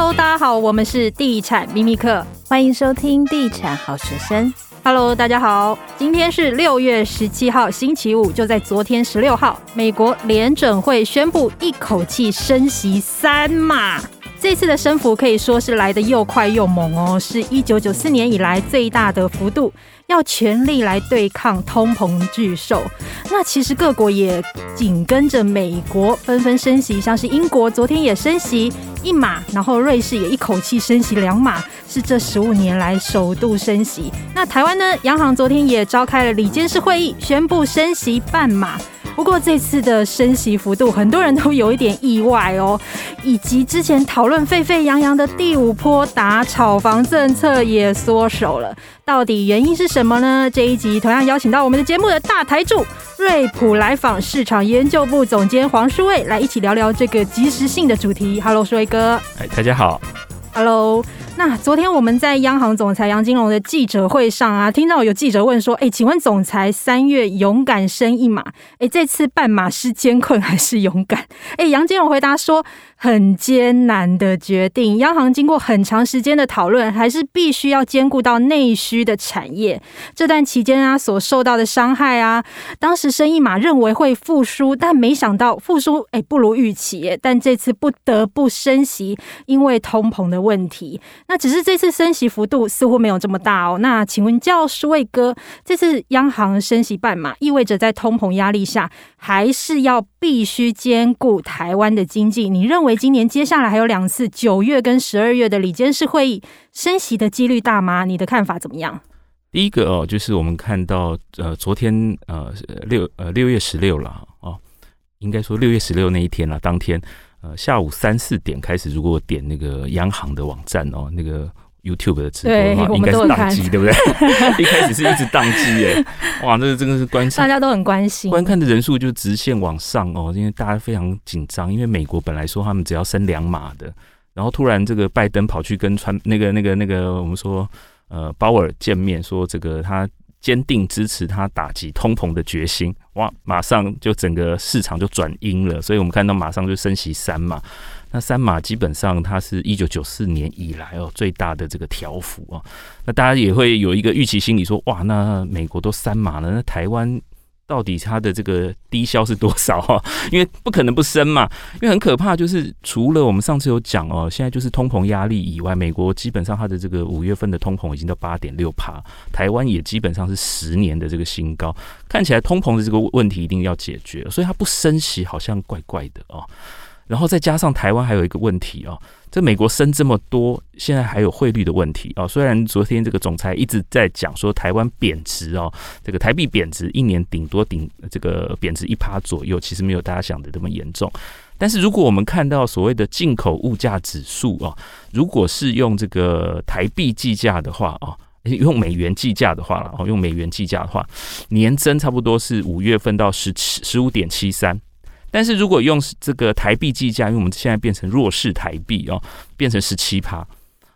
Hello，大家好，我们是地产秘密客，欢迎收听地产好学生。Hello，大家好，今天是六月十七号，星期五。就在昨天十六号，美国联准会宣布一口气升息三码。这次的升幅可以说是来得又快又猛哦，是一九九四年以来最大的幅度，要全力来对抗通膨巨兽。那其实各国也紧跟着美国纷纷升息，像是英国昨天也升息一码，然后瑞士也一口气升息两码，是这十五年来首度升息。那台湾呢，央行昨天也召开了理监事会议，宣布升息半码。不过这次的升息幅度，很多人都有一点意外哦，以及之前讨论沸沸扬扬的第五波打炒房政策也缩手了，到底原因是什么呢？这一集同样邀请到我们的节目的大台柱瑞普来访市场研究部总监黄书卫来一起聊聊这个即时性的主题。Hello，书卫哥。哎，大家好。Hello。那昨天我们在央行总裁杨金龙的记者会上啊，听到有记者问说：“哎，请问总裁三月勇敢升一码，哎，这次半码是艰困还是勇敢？”哎，杨金龙回答说：“很艰难的决定。央行经过很长时间的讨论，还是必须要兼顾到内需的产业。这段期间啊，所受到的伤害啊，当时升一码认为会复苏，但没想到复苏哎不如预期。但这次不得不升息，因为通膨的问题。”那只是这次升息幅度似乎没有这么大哦。那请问教师卫哥，这次央行升息半码，意味着在通膨压力下，还是要必须兼顾台湾的经济？你认为今年接下来还有两次九月跟十二月的里监事会议升息的几率大吗？你的看法怎么样？第一个哦，就是我们看到呃，昨天呃六呃六月十六了哦，应该说六月十六那一天了，当天。呃，下午三四点开始，如果点那个央行的网站哦，那个 YouTube 的直播的话，应该是宕机，对不对？一开始是一直宕机耶，哇，这个真的是关心，大家都很关心，观看的人数就直线往上哦，因为大家非常紧张，因为美国本来说他们只要升两码的，然后突然这个拜登跑去跟川那个那个那个我们说呃鲍尔见面，说这个他。坚定支持他打击通膨的决心，哇！马上就整个市场就转阴了，所以我们看到马上就升息三码。那三码基本上它是一九九四年以来哦最大的这个调幅啊。那大家也会有一个预期心理说，哇，那美国都三码了，那台湾？到底它的这个低消是多少哈？因为不可能不升嘛，因为很可怕，就是除了我们上次有讲哦，现在就是通膨压力以外，美国基本上它的这个五月份的通膨已经到八点六趴，台湾也基本上是十年的这个新高，看起来通膨的这个问题一定要解决，所以它不升息好像怪怪的哦。然后再加上台湾还有一个问题哦，这美国升这么多，现在还有汇率的问题哦。虽然昨天这个总裁一直在讲说台湾贬值哦，这个台币贬值一年顶多顶这个贬值一趴左右，其实没有大家想的这么严重。但是如果我们看到所谓的进口物价指数哦，如果是用这个台币计价的话哦，用美元计价的话了哦，用美元计价的话，年增差不多是五月份到十七十五点七三。但是如果用这个台币计价，因为我们现在变成弱势台币哦，变成十七趴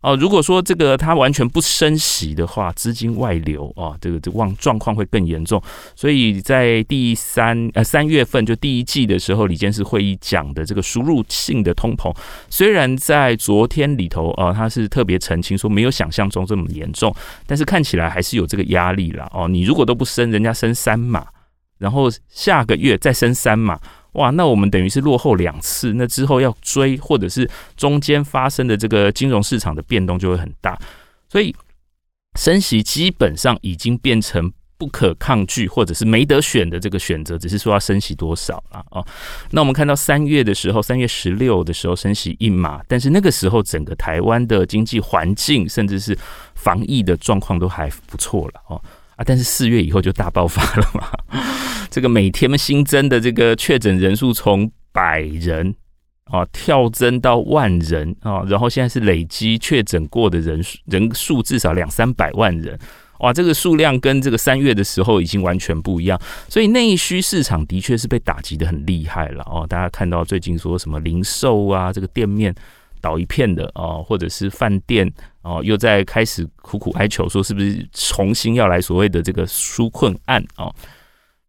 哦。如果说这个它完全不升息的话，资金外流哦，这个这状状况会更严重。所以在第三呃三月份就第一季的时候，李监事会议讲的这个输入性的通膨，虽然在昨天里头啊，他是特别澄清说没有想象中这么严重，但是看起来还是有这个压力啦哦。你如果都不升，人家升三码，然后下个月再升三码。哇，那我们等于是落后两次，那之后要追，或者是中间发生的这个金融市场的变动就会很大，所以升息基本上已经变成不可抗拒，或者是没得选的这个选择，只是说要升息多少了哦。那我们看到三月的时候，三月十六的时候升息一码，但是那个时候整个台湾的经济环境，甚至是防疫的状况都还不错了哦。啊，但是四月以后就大爆发了嘛。这个每天新增的这个确诊人数从百人啊跳增到万人啊，然后现在是累积确诊过的人数人数至少两三百万人，哇，这个数量跟这个三月的时候已经完全不一样，所以内需市场的确是被打击得很厉害了哦。大家看到最近说什么零售啊，这个店面倒一片的哦，或者是饭店哦，又在开始苦苦哀求说是不是重新要来所谓的这个纾困案哦。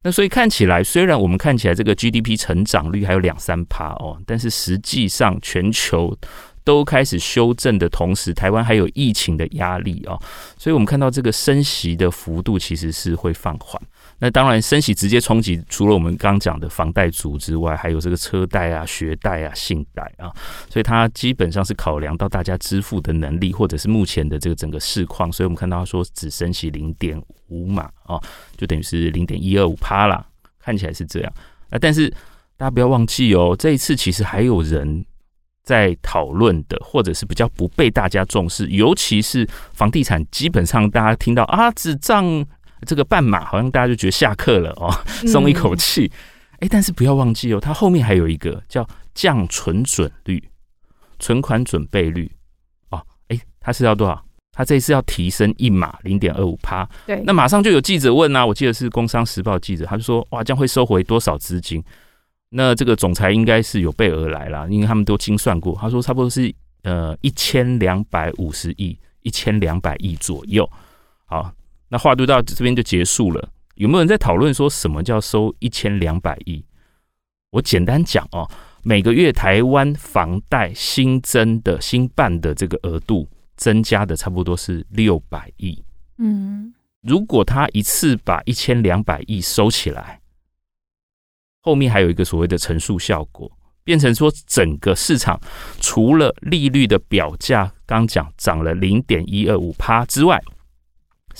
那所以看起来，虽然我们看起来这个 GDP 成长率还有两三趴哦，但是实际上全球都开始修正的同时，台湾还有疫情的压力啊，所以我们看到这个升息的幅度其实是会放缓。那当然，升息直接冲击除了我们刚讲的房贷族之外，还有这个车贷啊、学贷啊、信贷啊，所以它基本上是考量到大家支付的能力，或者是目前的这个整个市况。所以我们看到他说只升息零点五码啊，就等于是零点一二五趴啦，看起来是这样。那，但是大家不要忘记哦，这一次其实还有人在讨论的，或者是比较不被大家重视，尤其是房地产，基本上大家听到啊，只涨。这个半码好像大家就觉得下课了哦，松一口气。哎，但是不要忘记哦，它后面还有一个叫降存准率、存款准备率哦。哎，它是要多少？它这一次要提升一码零点二五趴。对，那马上就有记者问啊，我记得是《工商时报》记者，他就说哇，将会收回多少资金？那这个总裁应该是有备而来啦，因为他们都精算过，他说差不多是呃一千两百五十亿、一千两百亿左右。好。那话都到这边就结束了，有没有人在讨论说什么叫收一千两百亿？我简单讲哦，每个月台湾房贷新增的新办的这个额度增加的差不多是六百亿。嗯，如果他一次把一千两百亿收起来，后面还有一个所谓的乘数效果，变成说整个市场除了利率的表价刚讲涨了零点一二五趴之外，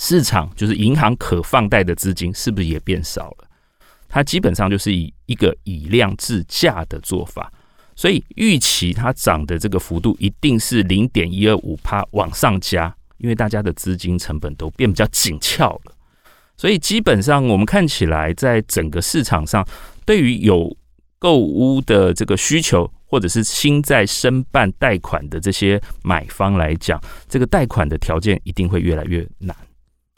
市场就是银行可放贷的资金是不是也变少了？它基本上就是以一个以量制价的做法，所以预期它涨的这个幅度一定是零点一二五趴往上加，因为大家的资金成本都变比较紧俏了。所以基本上我们看起来，在整个市场上，对于有购屋的这个需求，或者是新在申办贷款的这些买方来讲，这个贷款的条件一定会越来越难。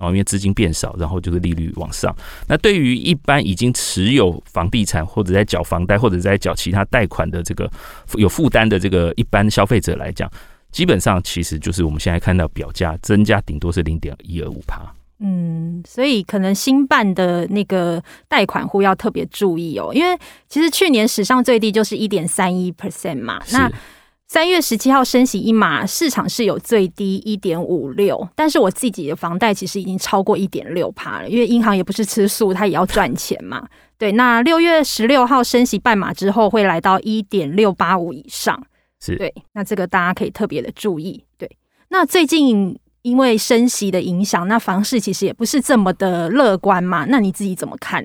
哦，因为资金变少，然后就是利率往上。那对于一般已经持有房地产或者在缴房贷或者在缴其他贷款的这个有负担的这个一般消费者来讲，基本上其实就是我们现在看到表价增加顶多是零点一二五帕。嗯，所以可能新办的那个贷款户要特别注意哦，因为其实去年史上最低就是一点三一 percent 嘛。那三月十七号升息一码，市场是有最低一点五六，但是我自己的房贷其实已经超过一点六趴了，因为银行也不是吃素，它也要赚钱嘛。对，那六月十六号升息半码之后，会来到一点六八五以上。是对，那这个大家可以特别的注意。对，那最近因为升息的影响，那房市其实也不是这么的乐观嘛。那你自己怎么看？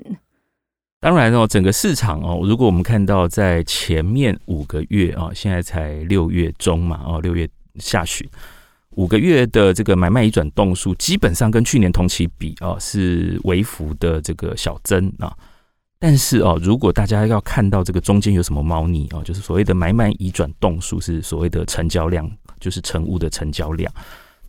当然哦，整个市场哦，如果我们看到在前面五个月啊，现在才六月中嘛，哦，六月下旬，五个月的这个买卖移转栋数，基本上跟去年同期比啊，是微幅的这个小增啊。但是哦，如果大家要看到这个中间有什么猫腻哦，就是所谓的买卖移转栋数是所谓的成交量，就是成屋的成交量，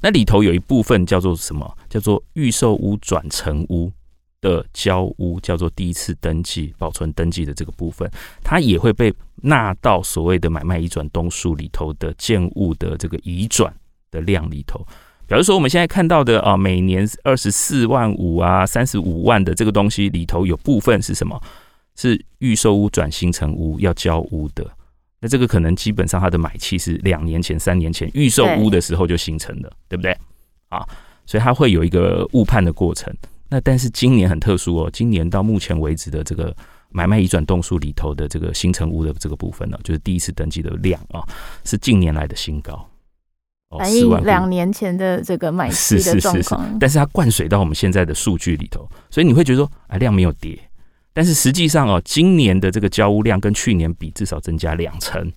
那里头有一部分叫做什么？叫做预售屋转成屋。的交屋叫做第一次登记、保存登记的这个部分，它也会被纳到所谓的买卖移转栋数里头的建物的这个移转的量里头。比如说我们现在看到的啊，每年二十四万五啊、三十五万的这个东西里头，有部分是什么？是预售屋转新成屋要交屋的。那这个可能基本上它的买气是两年前、三年前预售屋的时候就形成的，对不对？啊，所以它会有一个误判的过程。那但是今年很特殊哦，今年到目前为止的这个买卖移转栋数里头的这个新成屋的这个部分呢，就是第一次登记的量啊，是近年来的新高，反映两年前的这个买气的状况。但是它灌水到我们现在的数据里头，所以你会觉得说，啊，量没有跌，但是实际上哦，今年的这个交屋量跟去年比至少增加两成。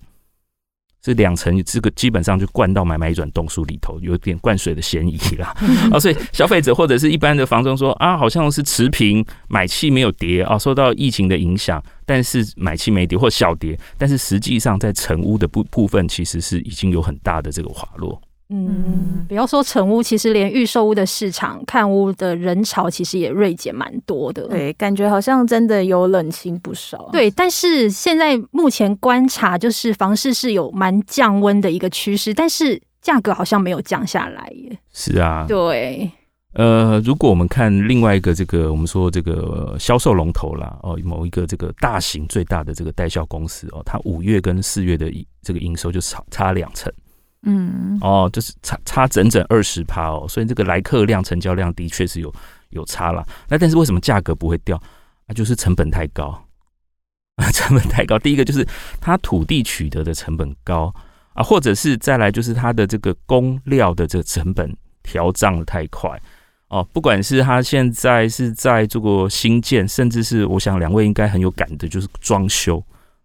这两层，这个基本上就灌到买卖一转动数里头，有点灌水的嫌疑啦。啊，所以消费者或者是一般的房东说啊，好像是持平，买气没有跌啊，受到疫情的影响，但是买气没跌或小跌，但是实际上在成屋的部部分其实是已经有很大的这个滑落。嗯，不要说成屋，其实连预售屋的市场看屋的人潮其实也锐减蛮多的。对，感觉好像真的有冷清不少。对，但是现在目前观察，就是房市是有蛮降温的一个趋势，但是价格好像没有降下来耶。是啊，对。呃，如果我们看另外一个这个，我们说这个销售龙头啦，哦，某一个这个大型最大的这个代销公司哦，它五月跟四月的这个营收就差差两成。嗯，哦，就是差差整整二十趴哦，所以这个来客量、成交量的确是有有差了。那但是为什么价格不会掉？啊，就是成本太高，成本太高。第一个就是它土地取得的成本高啊，或者是再来就是它的这个工料的这个成本调涨的太快哦。不管是它现在是在这个新建，甚至是我想两位应该很有感的，就是装修。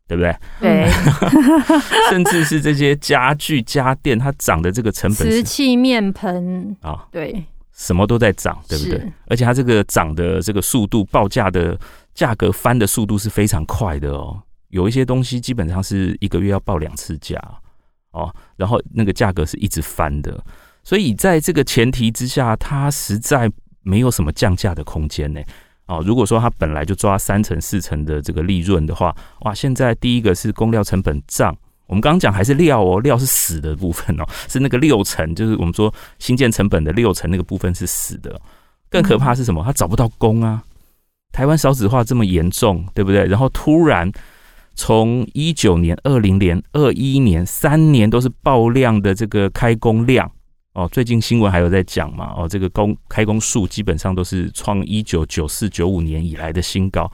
对不对？对，甚至是这些家具家电，它涨的这个成本，瓷器面盆啊，哦、对，什么都在涨，对不对？而且它这个涨的这个速度，报价的价格翻的速度是非常快的哦。有一些东西基本上是一个月要报两次价哦，然后那个价格是一直翻的，所以在这个前提之下，它实在没有什么降价的空间呢。哦，如果说他本来就抓三成四成的这个利润的话，哇，现在第一个是工料成本涨，我们刚刚讲还是料哦，料是死的部分哦，是那个六成，就是我们说新建成本的六成那个部分是死的。更可怕是什么？他找不到工啊！台湾少子化这么严重，对不对？然后突然从一九年、二零年、二一年三年都是爆量的这个开工量。哦，最近新闻还有在讲嘛？哦，这个工开工数基本上都是创一九九四九五年以来的新高。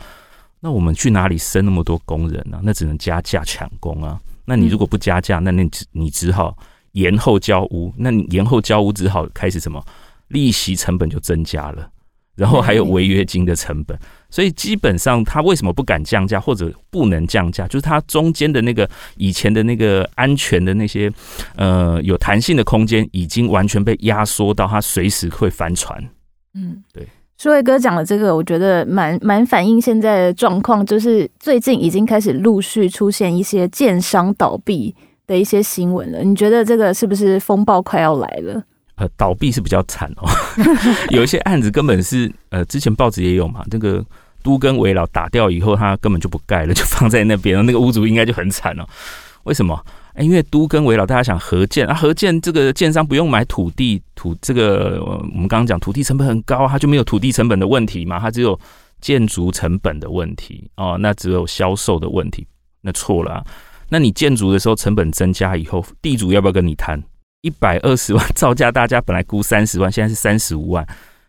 那我们去哪里生那么多工人呢？那只能加价抢工啊。那你如果不加价，那你只你只好延后交屋。那你延后交屋只好开始什么？利息成本就增加了。然后还有违约金的成本，所以基本上他为什么不敢降价或者不能降价？就是他中间的那个以前的那个安全的那些呃有弹性的空间，已经完全被压缩到他随时会翻船。嗯，对。舒伟哥讲的这个，我觉得蛮蛮反映现在的状况，就是最近已经开始陆续出现一些建商倒闭的一些新闻了。你觉得这个是不是风暴快要来了？呃，倒闭是比较惨哦，有一些案子根本是呃，之前报纸也有嘛，这个都更危老打掉以后，他根本就不盖了，就放在那边了，那个屋主应该就很惨哦。为什么？哎，因为都更危老，大家想合建啊，合建这个建商不用买土地，土这个我们刚刚讲土地成本很高，他就没有土地成本的问题嘛，他只有建筑成本的问题哦，那只有销售的问题，那错了啊。那你建筑的时候成本增加以后，地主要不要跟你谈？一百二十万 造价，大家本来估三十万，现在是三十五万。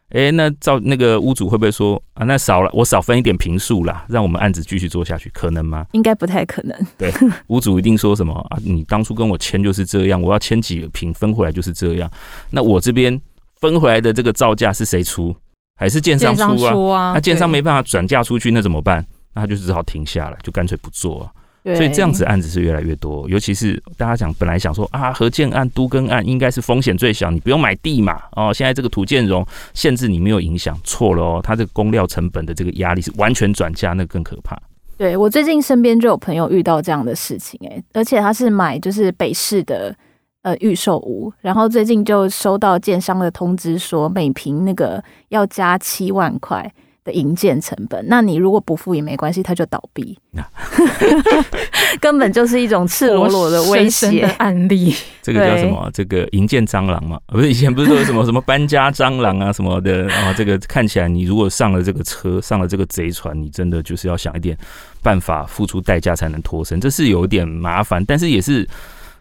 哎、欸，那造那个屋主会不会说啊？那少了，我少分一点平数啦，让我们案子继续做下去，可能吗？应该不太可能。对，屋主一定说什么啊？你当初跟我签就是这样，我要签几个坪分回来就是这样。那我这边分回来的这个造价是谁出？还是建商出啊？那建商没办法转嫁出去，那怎么办？那他就只好停下来，就干脆不做啊。对所以这样子案子是越来越多，尤其是大家讲本来想说啊，合建案、都更案应该是风险最小，你不用买地嘛，哦，现在这个土建融限制你没有影响，错了哦，它这个工料成本的这个压力是完全转嫁，那更可怕。对，我最近身边就有朋友遇到这样的事情，诶，而且他是买就是北市的呃预售屋，然后最近就收到建商的通知说每平那个要加七万块。的营建成本，那你如果不付也没关系，它就倒闭，根本就是一种赤裸裸的威胁的案例。这个叫什么？这个营建蟑螂嘛？不是以前不是说什么 什么搬家蟑螂啊什么的啊？这个看起来你如果上了这个车，上了这个贼船，你真的就是要想一点办法，付出代价才能脱身，这是有点麻烦，但是也是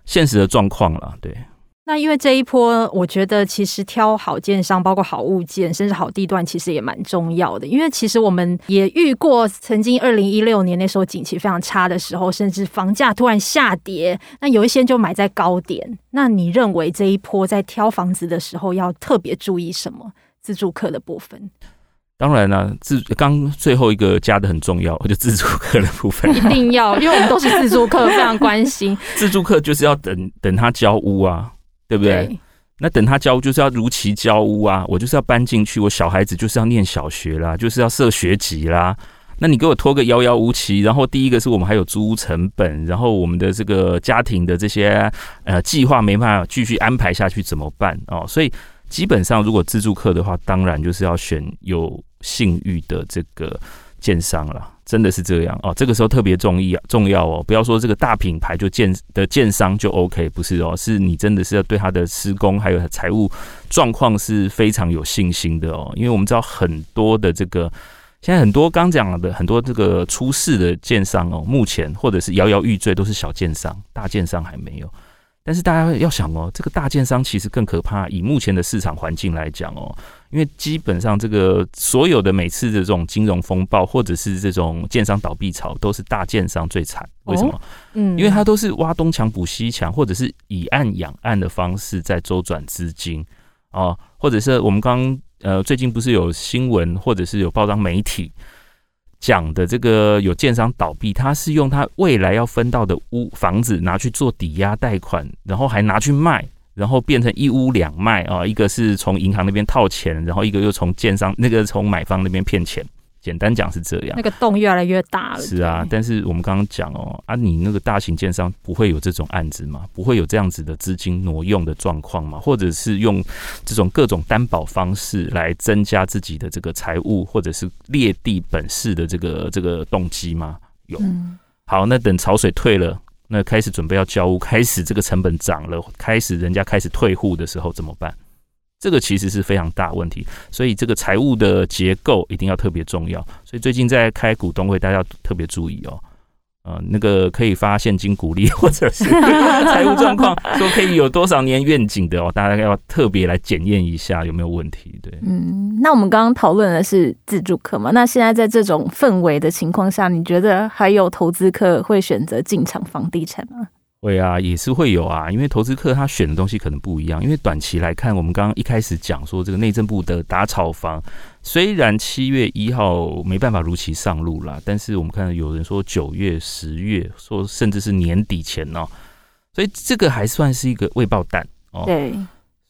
现实的状况了，对。那因为这一波，我觉得其实挑好建商，包括好物件，甚至好地段，其实也蛮重要的。因为其实我们也遇过，曾经二零一六年那时候景气非常差的时候，甚至房价突然下跌，那有一些就买在高点。那你认为这一波在挑房子的时候要特别注意什么？自住客的部分？当然了、啊，自刚最后一个加的很重要，就自住客的部分，一定要，因为我们都是自住客，非常关心。自住客就是要等等他交屋啊。对不对？对，那等他交屋就是要如期交屋啊！我就是要搬进去，我小孩子就是要念小学啦，就是要设学籍啦。那你给我拖个遥遥无期，然后第一个是我们还有租屋成本，然后我们的这个家庭的这些呃计划没办法继续安排下去怎么办哦？所以基本上如果自助客的话，当然就是要选有信誉的这个建商了。真的是这样哦，这个时候特别重要重要哦，不要说这个大品牌就建的建商就 OK，不是哦，是你真的是要对他的施工还有财务状况是非常有信心的哦，因为我们知道很多的这个现在很多刚讲的很多这个出事的建商哦，目前或者是摇摇欲坠都是小建商，大建商还没有。但是大家要想哦，这个大建商其实更可怕。以目前的市场环境来讲哦，因为基本上这个所有的每次的这种金融风暴或者是这种建商倒闭潮，都是大建商最惨。为什么？嗯，因为它都是挖东墙补西墙，或者是以岸养岸的方式在周转资金哦，或者是我们刚刚呃最近不是有新闻，或者是有报章媒体。讲的这个有建商倒闭，他是用他未来要分到的屋房子拿去做抵押贷款，然后还拿去卖，然后变成一屋两卖啊，一个是从银行那边套钱，然后一个又从建商那个从买方那边骗钱。简单讲是这样，那个洞越来越大了。是啊，但是我们刚刚讲哦，啊，你那个大型建商不会有这种案子吗？不会有这样子的资金挪用的状况吗？或者是用这种各种担保方式来增加自己的这个财务，或者是劣地本市的这个这个动机吗？有。嗯。好，那等潮水退了，那开始准备要交屋，开始这个成本涨了，开始人家开始退户的时候怎么办？这个其实是非常大问题，所以这个财务的结构一定要特别重要。所以最近在开股东会，大家要特别注意哦。呃，那个可以发现金股利，或者是 财务状况说可以有多少年愿景的哦，大家要特别来检验一下有没有问题。对，嗯，那我们刚刚讨论的是自助客嘛？那现在在这种氛围的情况下，你觉得还有投资客会选择进场房地产吗？会啊，也是会有啊，因为投资客他选的东西可能不一样。因为短期来看，我们刚刚一开始讲说，这个内政部的打炒房，虽然七月一号没办法如期上路啦，但是我们看到有人说九月、十月，说甚至是年底前哦，所以这个还算是一个未爆弹哦。对，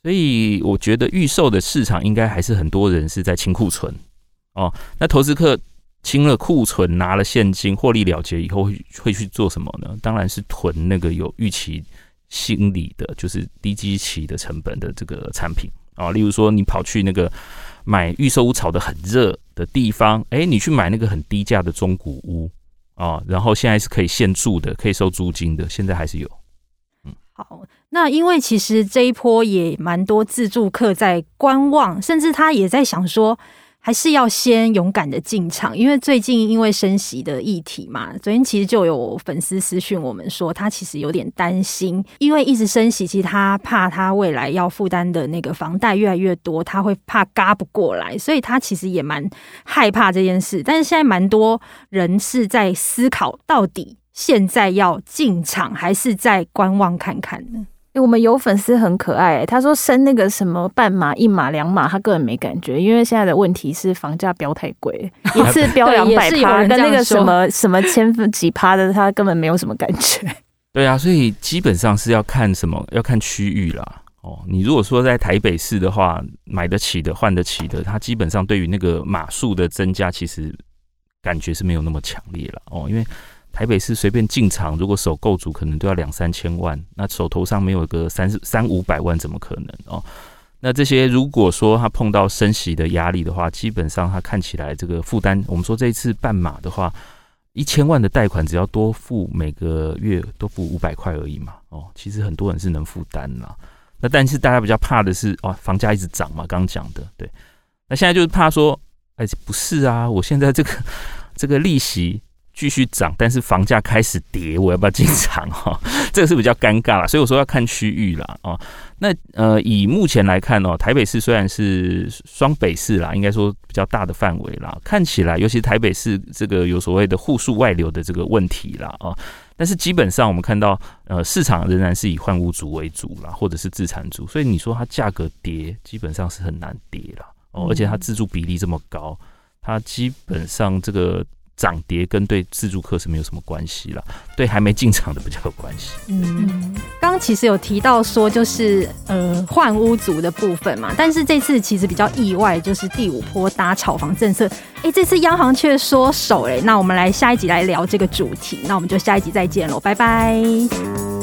所以我觉得预售的市场应该还是很多人是在清库存哦。那投资客。清了库存，拿了现金，获利了结以后会会去做什么呢？当然是囤那个有预期心理的，就是低基期的成本的这个产品啊。例如说，你跑去那个买预售屋炒得很热的地方，哎，你去买那个很低价的中古屋啊，然后现在是可以现住的，可以收租金的，现在还是有。嗯，好，那因为其实这一波也蛮多自住客在观望，甚至他也在想说。还是要先勇敢的进场，因为最近因为升息的议题嘛，昨天其实就有粉丝私讯我们说，他其实有点担心，因为一直升息，其实他怕他未来要负担的那个房贷越来越多，他会怕嘎不过来，所以他其实也蛮害怕这件事。但是现在蛮多人是在思考，到底现在要进场还是在观望看看呢？欸、我们有粉丝很可爱、欸，他说升那个什么半码、一码、两码，他个人没感觉，因为现在的问题是房价飙太贵，一次 飙两百趴，跟那个什么什么千分几趴的，他根本没有什么感觉。对啊，所以基本上是要看什么？要看区域啦。哦，你如果说在台北市的话，买得起的、换得起的，它基本上对于那个码数的增加，其实感觉是没有那么强烈了。哦，因为。台北市随便进场，如果首购族可能都要两三千万，那手头上没有个三三五百万，怎么可能哦？那这些如果说他碰到升息的压力的话，基本上他看起来这个负担，我们说这一次半码的话，一千万的贷款只要多付每个月多付五百块而已嘛，哦，其实很多人是能负担啦。那但是大家比较怕的是，哦，房价一直涨嘛，刚刚讲的，对。那现在就是怕说，哎，不是啊，我现在这个这个利息。继续涨，但是房价开始跌，我要不要进场哈？这个是比较尴尬啦，所以我说要看区域啦。哦。那呃，以目前来看哦，台北市虽然是双北市啦，应该说比较大的范围啦，看起来尤其台北市这个有所谓的户数外流的这个问题啦啊，但是基本上我们看到呃，市场仍然是以换屋族为主啦，或者是自产族，所以你说它价格跌，基本上是很难跌啦。哦，而且它自住比例这么高，它基本上这个。涨跌跟对自助客是没有什么关系了，对还没进场的比较有关系。嗯，刚刚其实有提到说，就是呃换屋族的部分嘛，但是这次其实比较意外，就是第五波搭炒房政策，哎，这次央行却缩手哎，那我们来下一集来聊这个主题，那我们就下一集再见喽，拜拜。